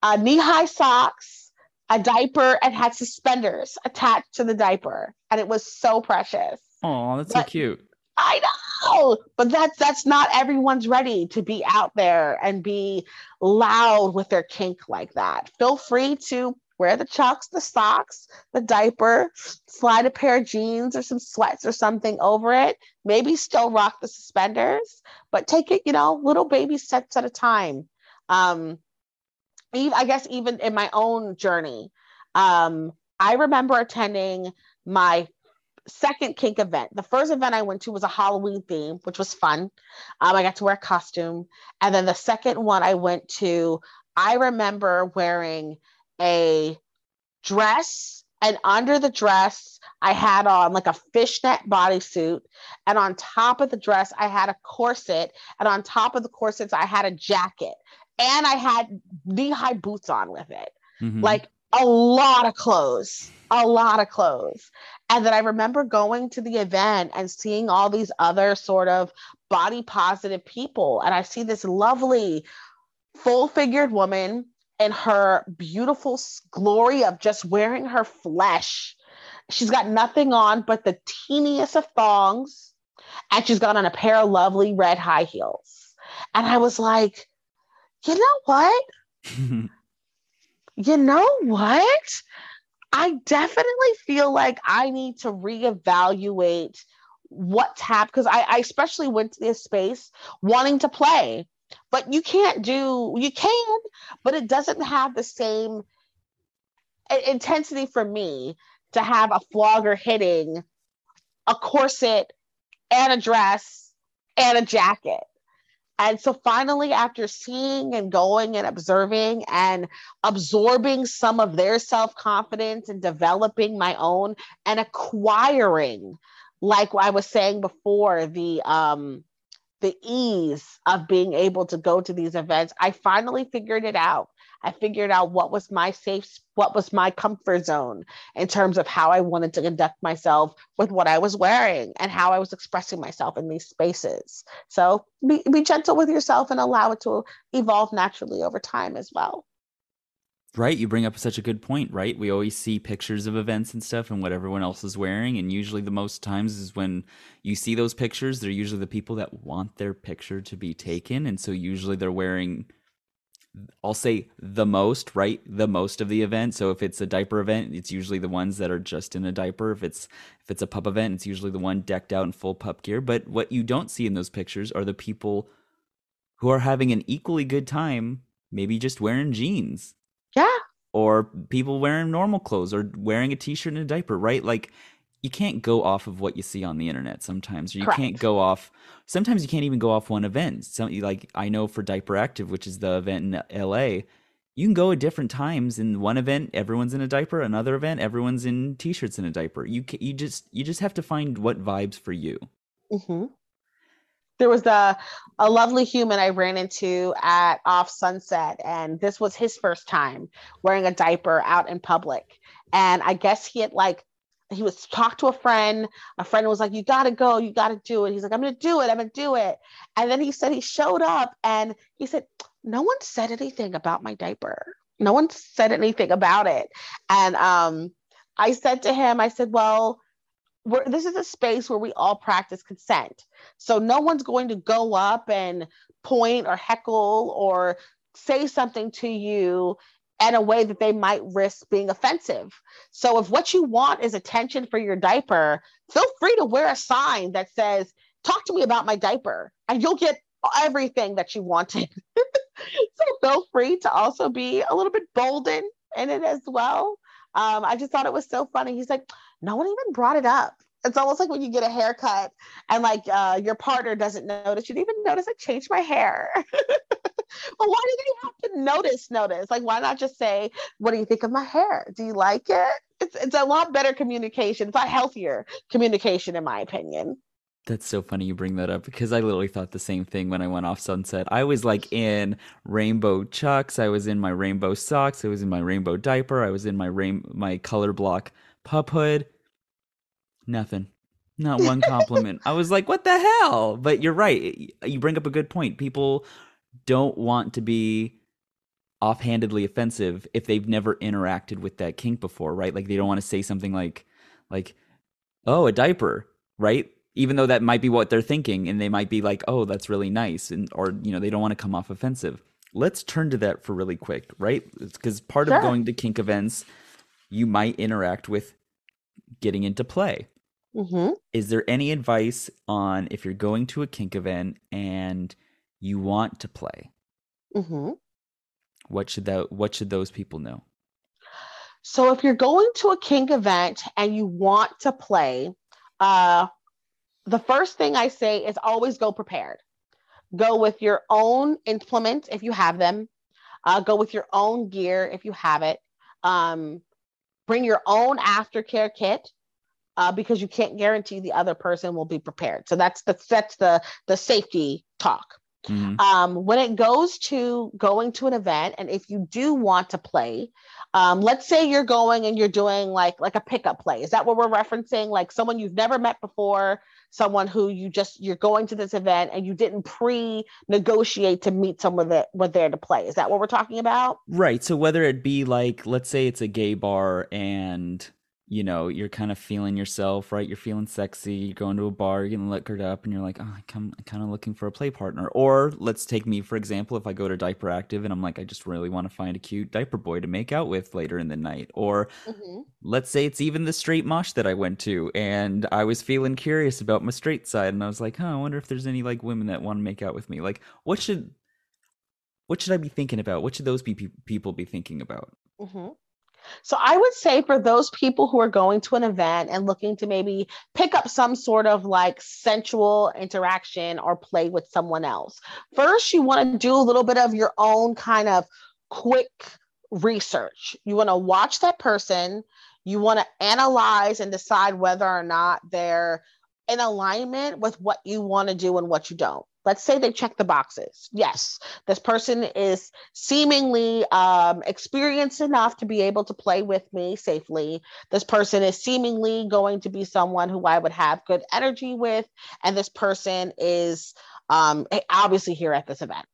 uh, knee high socks, a diaper, and had suspenders attached to the diaper. And it was so precious. Oh, that's but, so cute. I know, but that's that's not everyone's ready to be out there and be loud with their kink like that. Feel free to wear the chucks, the socks, the diaper, slide a pair of jeans or some sweats or something over it. Maybe still rock the suspenders, but take it, you know, little baby steps at a time. Um, I guess even in my own journey, um, I remember attending my second kink event. The first event I went to was a Halloween theme, which was fun. Um, I got to wear a costume. And then the second one I went to, I remember wearing a dress and under the dress i had on like a fishnet bodysuit and on top of the dress i had a corset and on top of the corsets i had a jacket and i had knee-high boots on with it mm-hmm. like a lot of clothes a lot of clothes and then i remember going to the event and seeing all these other sort of body positive people and i see this lovely full figured woman in her beautiful glory of just wearing her flesh. She's got nothing on but the teeniest of thongs, and she's got on a pair of lovely red high heels. And I was like, you know what? *laughs* you know what? I definitely feel like I need to reevaluate what's happened because I, I especially went to this space wanting to play, but you can't do, you can, but it doesn't have the same intensity for me to have a flogger hitting a corset and a dress and a jacket. And so finally, after seeing and going and observing and absorbing some of their self confidence and developing my own and acquiring, like I was saying before, the um, the ease of being able to go to these events, I finally figured it out. I figured out what was my safe, what was my comfort zone in terms of how I wanted to conduct myself with what I was wearing and how I was expressing myself in these spaces. So be, be gentle with yourself and allow it to evolve naturally over time as well. Right, you bring up such a good point, right? We always see pictures of events and stuff and what everyone else is wearing, and usually the most times is when you see those pictures, they're usually the people that want their picture to be taken, and so usually they're wearing I'll say the most, right? The most of the event. So if it's a diaper event, it's usually the ones that are just in a diaper. If it's if it's a pup event, it's usually the one decked out in full pup gear. But what you don't see in those pictures are the people who are having an equally good time, maybe just wearing jeans. Yeah. Or people wearing normal clothes or wearing a t-shirt and a diaper, right? Like you can't go off of what you see on the internet sometimes. Or you Correct. can't go off. Sometimes you can't even go off one event. Some like I know for Diaper Active, which is the event in L.A. You can go at different times. In one event, everyone's in a diaper. Another event, everyone's in t-shirts in a diaper. You you just you just have to find what vibes for you. Mm-hmm. There was a, a lovely human I ran into at Off Sunset, and this was his first time wearing a diaper out in public. And I guess he had like he was talked to a friend. A friend was like, "You got to go. You got to do it." He's like, "I'm to do it. I'm to do it." And then he said he showed up and he said, "No one said anything about my diaper. No one said anything about it." And um, I said to him, I said, "Well." This is a space where we all practice consent. So no one's going to go up and point or heckle or say something to you in a way that they might risk being offensive. So if what you want is attention for your diaper, feel free to wear a sign that says, talk to me about my diaper and you'll get everything that you wanted. *laughs* so feel free to also be a little bit bolden in it as well. Um, I just thought it was so funny. He's like, no one even brought it up. It's almost like when you get a haircut and like uh, your partner doesn't notice. You didn't even notice I changed my hair. *laughs* but why do they have to notice? Notice, like, why not just say, "What do you think of my hair? Do you like it?" It's it's a lot better communication. It's a healthier communication, in my opinion. That's so funny you bring that up because I literally thought the same thing when I went off sunset. I was like in rainbow chucks, I was in my rainbow socks, I was in my rainbow diaper, I was in my rain my color block pup hood. Nothing. Not one compliment. I was like, what the hell? But you're right. You bring up a good point. People don't want to be offhandedly offensive if they've never interacted with that kink before, right? Like they don't want to say something like like oh, a diaper, right? Even though that might be what they're thinking and they might be like, "Oh, that's really nice." And or you know, they don't want to come off offensive. Let's turn to that for really quick, right? Cuz part Sure. of going to kink events, you might interact with getting into play Mm-hmm. is there any advice on if you're going to a kink event and you want to play Mm-hmm. what should that what should those people know So if you're going to a kink event and you want to play, uh, the first thing I say is always go prepared. Go with your own implements if you have them. Uh, go with your own gear if you have it. Um, bring your own aftercare kit uh, because you can't guarantee the other person will be prepared. So that's the that's the the safety talk. Mhm. Um, when it goes to going to an event, and if you do want to play, um, let's say you're going and you're doing like like a pickup play. Is that what we're referencing? Like someone you've never met before, someone who you just you're going to this event and you didn't pre-negotiate to meet someone that were there to play. Is that what we're talking about? right so whether it be like let's say it's a gay bar and you know, you're kind of feeling yourself, right? You're feeling sexy. You're going to a bar, you're getting liquored up, and you're like, oh, I'm, kind of looking for a play partner. Or let's take me, for example, if I go to Diaper Active and I'm like, I just really want to find a cute diaper boy to make out with later in the night. Or mm-hmm. let's say it's even the straight mosh that I went to, and I was feeling curious about my straight side, and I was like, huh, I wonder if there's any like women that want to make out with me. Like, what should what should I be thinking about? What should those be, people be thinking about? Mm-hmm. So I would say for those people who are going to an event and looking to maybe pick up some sort of like sensual interaction or play with someone else, first you want to do a little bit of your own kind of quick research. You want to watch that person, you want to analyze and decide whether or not they're in alignment with what you want to do and what you don't let's say they check the boxes. Yes, this person is seemingly um, experienced enough to be able to play with me safely. This person is seemingly going to be someone who I would have good energy with. And this person is um, obviously here at this event.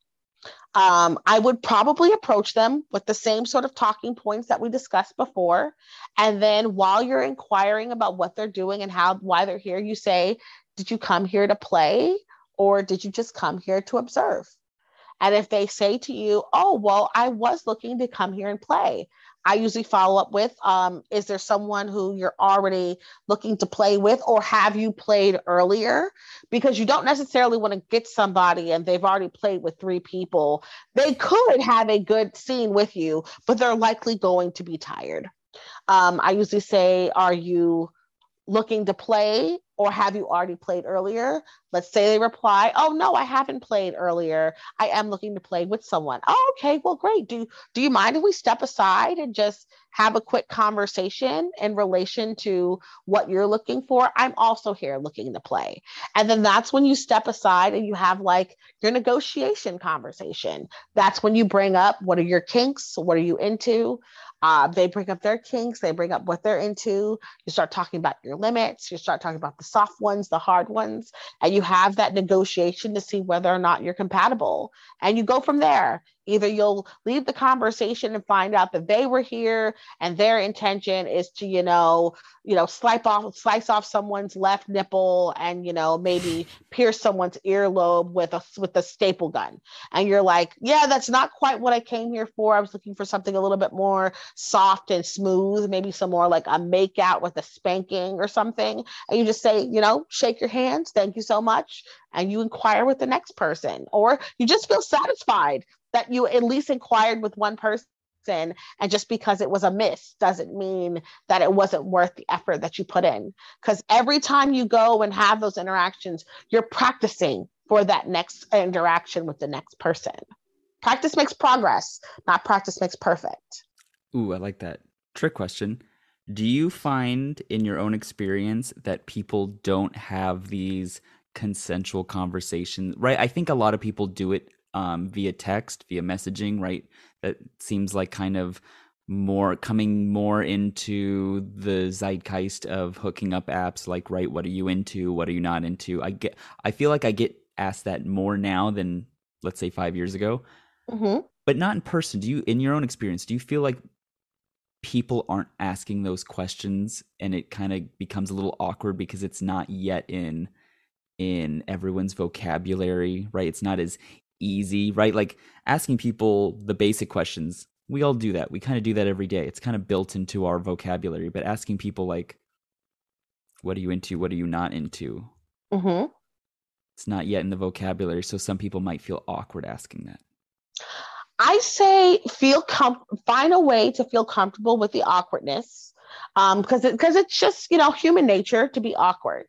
Um, I would probably approach them with the same sort of talking points that we discussed before. And then while you're inquiring about what they're doing and how why they're here, you say, Did you come here to play? Or did you just come here to observe? And if they say to you, oh, well, I was looking to come here and play, I usually follow up with, um, is there someone who you're already looking to play with, or have you played earlier? Because you don't necessarily want to get somebody and they've already played with three people. They could have a good scene with you, but they're likely going to be tired. Um, I usually say, are you looking to play or have you already played earlier? Let's say they reply, "Oh no, I haven't played earlier. I am looking to play with someone." Oh, okay, well, great. Do do you mind if we step aside and just have a quick conversation in relation to what you're looking for? I'm also here looking to play. And then that's when you step aside and you have like your negotiation conversation. That's when you bring up what are your kinks? What are you into? Uh, they bring up their kinks, they bring up what they're into. You start talking about your limits, you start talking about the soft ones, the hard ones, and you have that negotiation to see whether or not you're compatible. And you go from there. Either you'll leave the conversation and find out that they were here and their intention is to, you know, you know, slice off slice off someone's left nipple and, you know, maybe pierce someone's earlobe with a with a staple gun. And you're like, yeah, that's not quite what I came here for. I was looking for something a little bit more soft and smooth, maybe some more like a make out with a spanking or something. And you just say, you know, shake your hands, thank you so much. And you inquire with the next person, or you just feel satisfied that you at least inquired with one person and just because it was a miss doesn't mean that it wasn't worth the effort that you put in. Because every time you go and have those interactions you're practicing for that next interaction with the next person. Practice makes progress not practice makes perfect. Ooh i like that. Trick question. Do you find in your own experience that people don't have these consensual conversations? Right i think a lot of people do it um, via text, via messaging, right? That seems like kind of more coming more into the zeitgeist of hooking up apps like right what are you into? What are you not into? I get i feel like i get asked that more now than let's say five years ago. Mm-hmm. but not in person. Do you in your own experience do you feel like people aren't asking those questions and it kind of becomes a little awkward because it's not yet in in everyone's vocabulary right? It's not as easy, right? Like asking people the basic questions. We all do that. We kind of do that every day. It's kind of built into our vocabulary. But asking people like, "What are you into? What are you not into?" Mm-hmm. It's not yet in the vocabulary, so some people might feel awkward asking that. I say feel com- find a way to feel comfortable with the awkwardness because um, because it, it's just you know human nature to be awkward.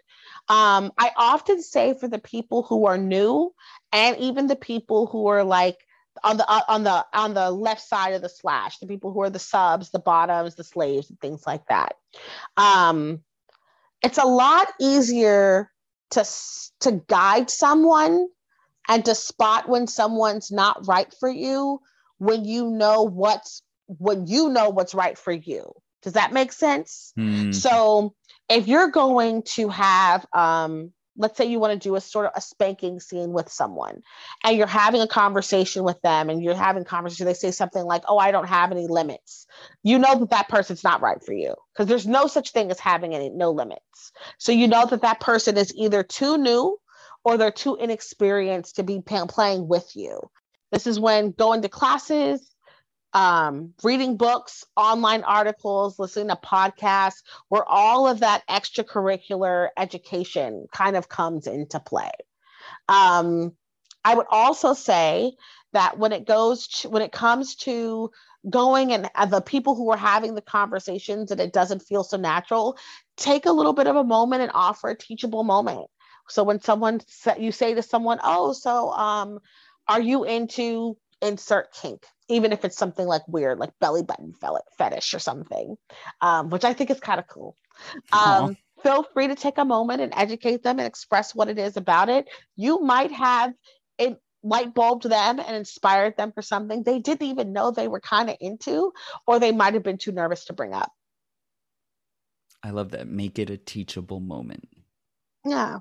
Um, I often say for the people who are new and even the people who are like on the uh, on the on the left side of the slash, the people who are the subs, the bottoms, the slaves, and things like that. Um, it's a lot easier to to guide someone and to spot when someone's not right for you when you know what's when you know what's right for you. Does that make sense? Mm. So if you're going to have um, let's say you want to do a sort of a spanking scene with someone and you're having a conversation with them and you're having conversation they say something like oh i don't have any limits. You know that that person's not right for you because there's no such thing as having any no limits. So you know that that person is either too new or they're too inexperienced to be playing with you. This is when going to classes um, reading books, online articles, listening to podcasts, where all of that extracurricular education kind of comes into play. Um, I would also say that when it goes to, when it comes to going and uh, the people who are having the conversations and it doesn't feel so natural, take a little bit of a moment and offer a teachable moment. So when someone you say to someone, "Oh, so um, are you into insert kink?" Even if it's something like weird, like belly button fetish or something, um, which I think is kind of cool. Um, feel free to take a moment and educate them and express what it is about it. You might have it light bulbed them and inspired them for something they didn't even know they were kind of into, or they might have been too nervous to bring up. I love that. Make it a teachable moment. Yeah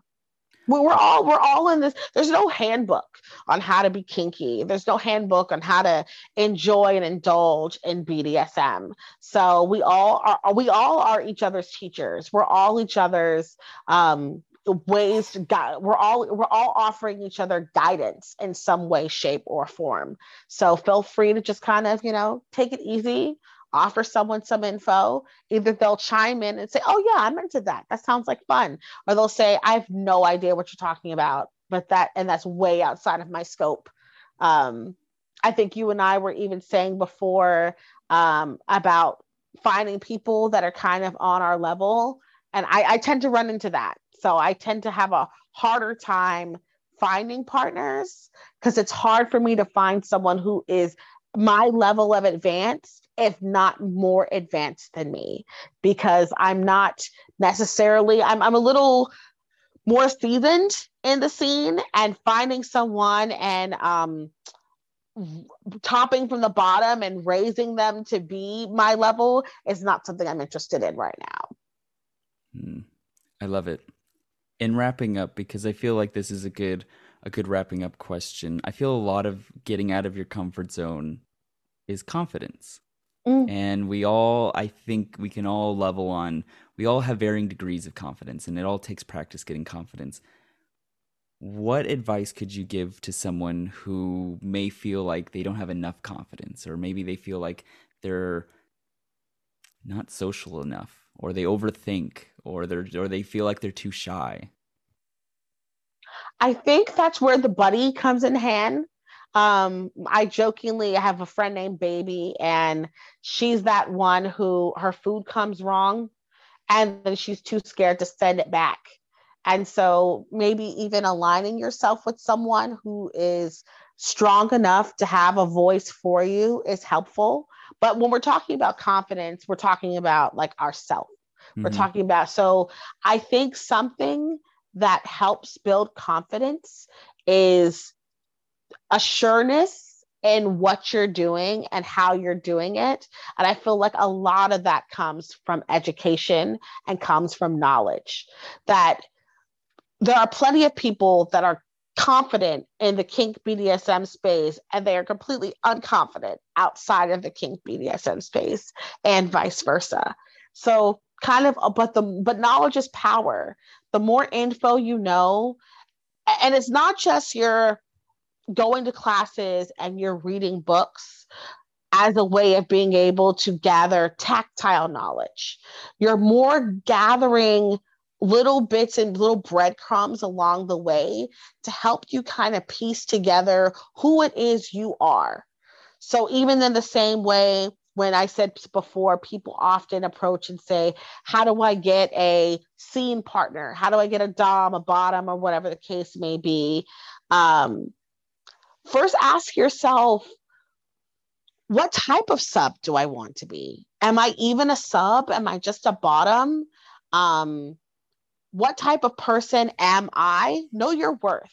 we're all we're all in this there's no handbook on how to be kinky. There's no handbook on how to enjoy and indulge in bdsm so we all are we all are each other's teachers. We're all each other's um ways to guide we're all we're all offering each other guidance in some way shape or form. So feel free to just kind of you know take it easy offer someone some info, either they'll chime in and say, Oh, yeah, I'm into that. That sounds like fun. Or they'll say, I have no idea what you're talking about, but that, and that's way outside of my scope. Um, I think you and I were even saying before um, about finding people that are kind of on our level. And I, I tend to run into that. So I tend to have a harder time finding partners because it's hard for me to find someone who is my level of advanced, if not more advanced than me, because I'm not necessarily, I'm, I'm a little more seasoned in the scene and finding someone and um, topping from the bottom and raising them to be my level is not something I'm interested in right now. Mm, I love it. In wrapping up, because I feel like this is a good a good wrapping up question. I feel a lot of getting out of your comfort zone is confidence. Mm. And we all, I think we can all level on, we all have varying degrees of confidence, and it all takes practice getting confidence. What advice could you give to someone who may feel like they don't have enough confidence, or maybe they feel like they're not social enough, or they overthink, or they're or they feel like they're too shy? I think that's where the buddy comes in hand um, I jokingly have a friend named Baby, and she's that one who her food comes wrong, and then she's too scared to send it back. And so maybe even aligning yourself with someone who is strong enough to have a voice for you is helpful. But when we're talking about confidence, we're talking about like ourself. Mm-hmm. We're talking about so I think something that helps build confidence is a sureness in what you're doing and how you're doing it. And I feel like a lot of that comes from education and comes from knowledge. That there are plenty of people that are confident in the kink BDSM space and they are completely unconfident outside of the kink BDSM space and vice versa. So kind of but the but knowledge is power. The more info you know and it's not just your going to classes and you're reading books as a way of being able to gather tactile knowledge. You're more gathering little bits and little breadcrumbs along the way to help you kind of piece together who it is you are. So, even in the same way, when I said before, people often approach and say, How do I get a scene partner? How do I get a Dom, a bottom, or whatever the case may be? Um, first ask yourself what type of sub do I want to be? Am I even a sub? Am I just a bottom? Um, what type of person am I? Know your worth.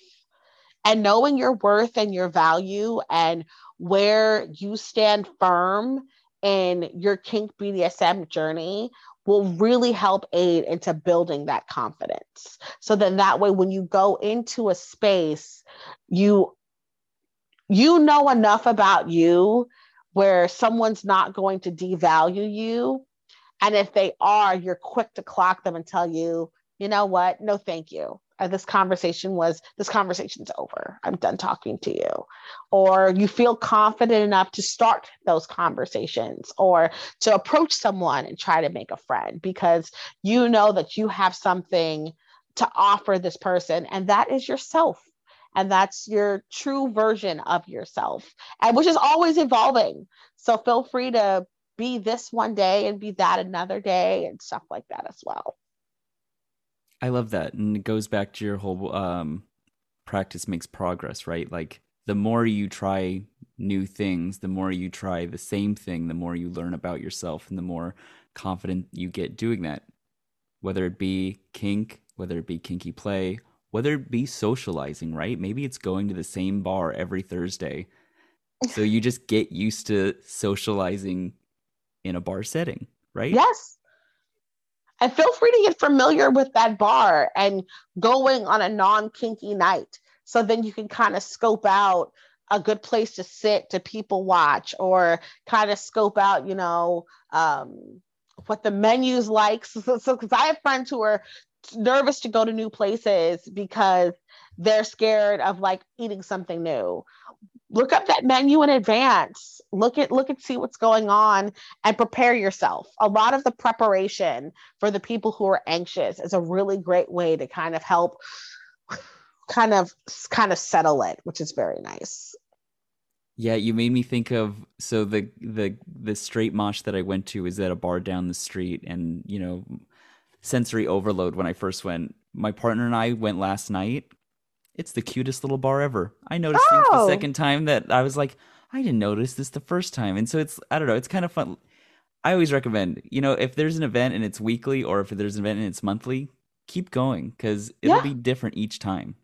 And knowing your worth and your value and where you stand firm in your kink BDSM journey will really help aid into building that confidence. So then that way when you go into a space, you you know enough about you where someone's not going to devalue you. And if they are, you're quick to clock them and tell you, you know what? No, thank you. Uh, this conversation was, this conversation's over. I'm done talking to you. Or you feel confident enough to start those conversations or to approach someone and try to make a friend because you know that you have something to offer this person, and that is yourself and that's your true version of yourself and which is always evolving. So feel free to be this one day and be that another day and stuff like that as well. I love that. And it goes back to your whole um, practice makes progress right? Like the more you try new things the more you try the same thing the more you learn about yourself and the more confident you get doing that. Whether it be kink whether it be kinky play whether it be socializing, right? Maybe it's going to the same bar every Thursday. *laughs* So you just get used to socializing in a bar setting, right? Yes. And feel free to get familiar with that bar and going on a non kinky night. So then you can kind of scope out a good place to sit to people watch or kind of scope out, you know, um, what the menu's like. *laughs* So, because so, I have friends who are nervous to go to new places because they're scared of like eating something new. Look up that menu in advance. Look at look and see what's going on and prepare yourself. A lot of the preparation for the people who are anxious is a really great way to kind of help kind of kind of settle it which is very nice. Yeah you made me think of so the the the straight mosh that i went to is at a bar down the street and you know sensory overload when I first went. My partner and I went last night. It's the cutest little bar ever. I noticed oh. the second time that I was like, I didn't notice this the first time. And so it's I don't know, it's kind of fun. I always recommend, you know, if there's an event and it's weekly or if there's an event and it's monthly, keep going because it'll yeah. be different each time.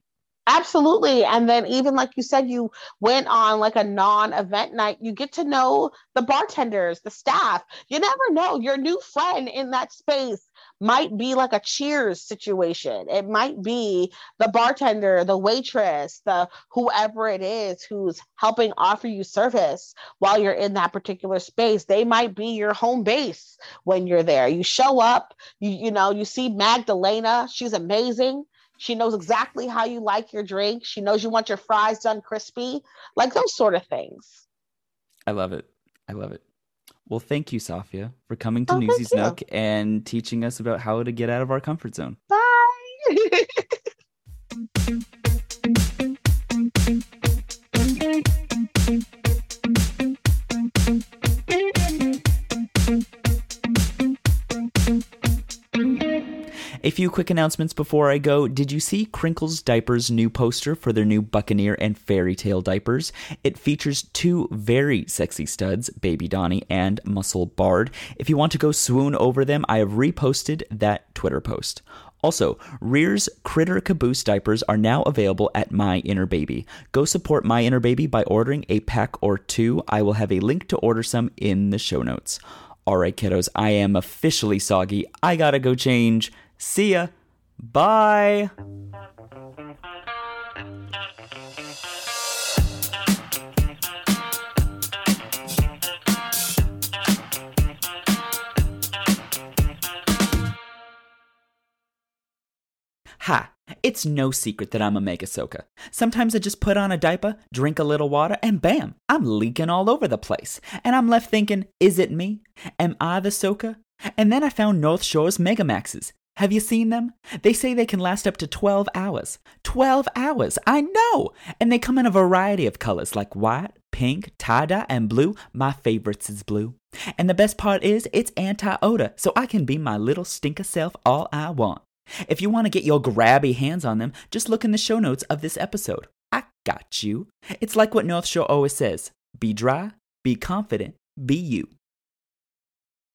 Absolutely. And then, even like you said, you went on like a non event night, you get to know the bartenders, the staff. You never know. Your new friend in that space might be like a cheers situation. It might be the bartender, the waitress, the whoever it is who's helping offer you service while you're in that particular space. They might be your home base when you're there. You show up, you, you know, you see Magdalena, she's amazing she knows exactly how you like your drink. She knows you want your fries done crispy, like those sort of things. I love it. I love it. Well, thank you, Safia, for coming to oh, Newsy's Nook and teaching us about how to get out of our comfort zone. Bye. *laughs* few quick announcements before I go. Did you see Crinklz Diapers' new poster for their new Buccaneer and Fairy Tale diapers? It features two very sexy studs, Baby Donnie and Muscle Bard. If you want to go swoon over them, I have reposted that Twitter post. Also, Rearz Critter Caboose diapers are now available at My Inner Baby. Go support My Inner Baby by ordering a pack or two. I will have a link to order some in the show notes. All right, kiddos, I am officially soggy. I gotta go change. See ya. Bye. Ha! It's no secret that I'm a mega soaker. Sometimes I just put on a diaper, drink a little water, and bam, I'm leaking all over the place. And I'm left thinking, is it me? Am I the soaker? And then I found Northshore's Megamaxes. Have you seen them? They say they can last up to 12 hours. 12 hours! I know! And they come in a variety of colors like white, pink, tie dye, and blue. My favorites is blue. And the best part is, it's anti odor, so I can be my little stinker self all I want. If you want to get your grabby hands on them, just look in the show notes of this episode. I got you. It's like what Northshore always says be dry, be confident, be you.